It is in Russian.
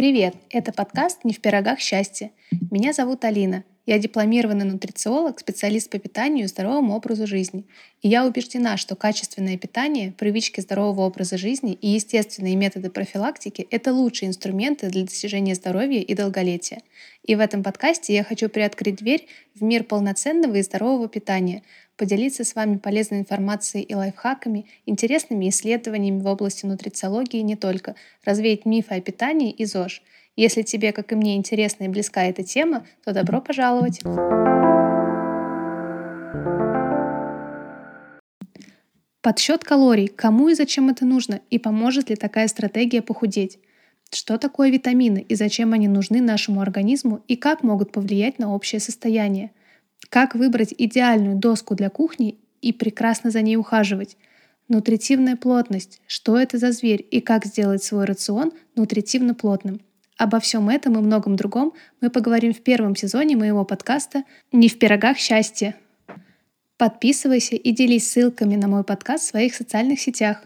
Привет! Это подкаст «Не в пирогах счастье». Меня зовут Алина. Я дипломированный нутрициолог, специалист по питанию и здоровому образу жизни. И я убеждена, что качественное питание, привычки здорового образа жизни и естественные методы профилактики — это лучшие инструменты для достижения здоровья и долголетия. И в этом подкасте я хочу приоткрыть дверь в мир полноценного и здорового питания, поделиться с вами полезной информацией и лайфхаками, интересными исследованиями в области нутрициологии и не только, развеять мифы о питании и ЗОЖ. Если тебе, как и мне, интересна и близка эта тема, то добро пожаловать! Подсчет калорий. Кому и зачем это нужно? И поможет ли такая стратегия похудеть? Что такое витамины и зачем они нужны нашему организму и как могут повлиять на общее состояние? Как выбрать идеальную доску для кухни и прекрасно за ней ухаживать? Нутритивная плотность. Что это за зверь и как сделать свой рацион нутритивно плотным? Обо всем этом и многом другом мы поговорим в первом сезоне моего подкаста «Не в пирогах счастье». Подписывайся и делись ссылками на мой подкаст в своих социальных сетях.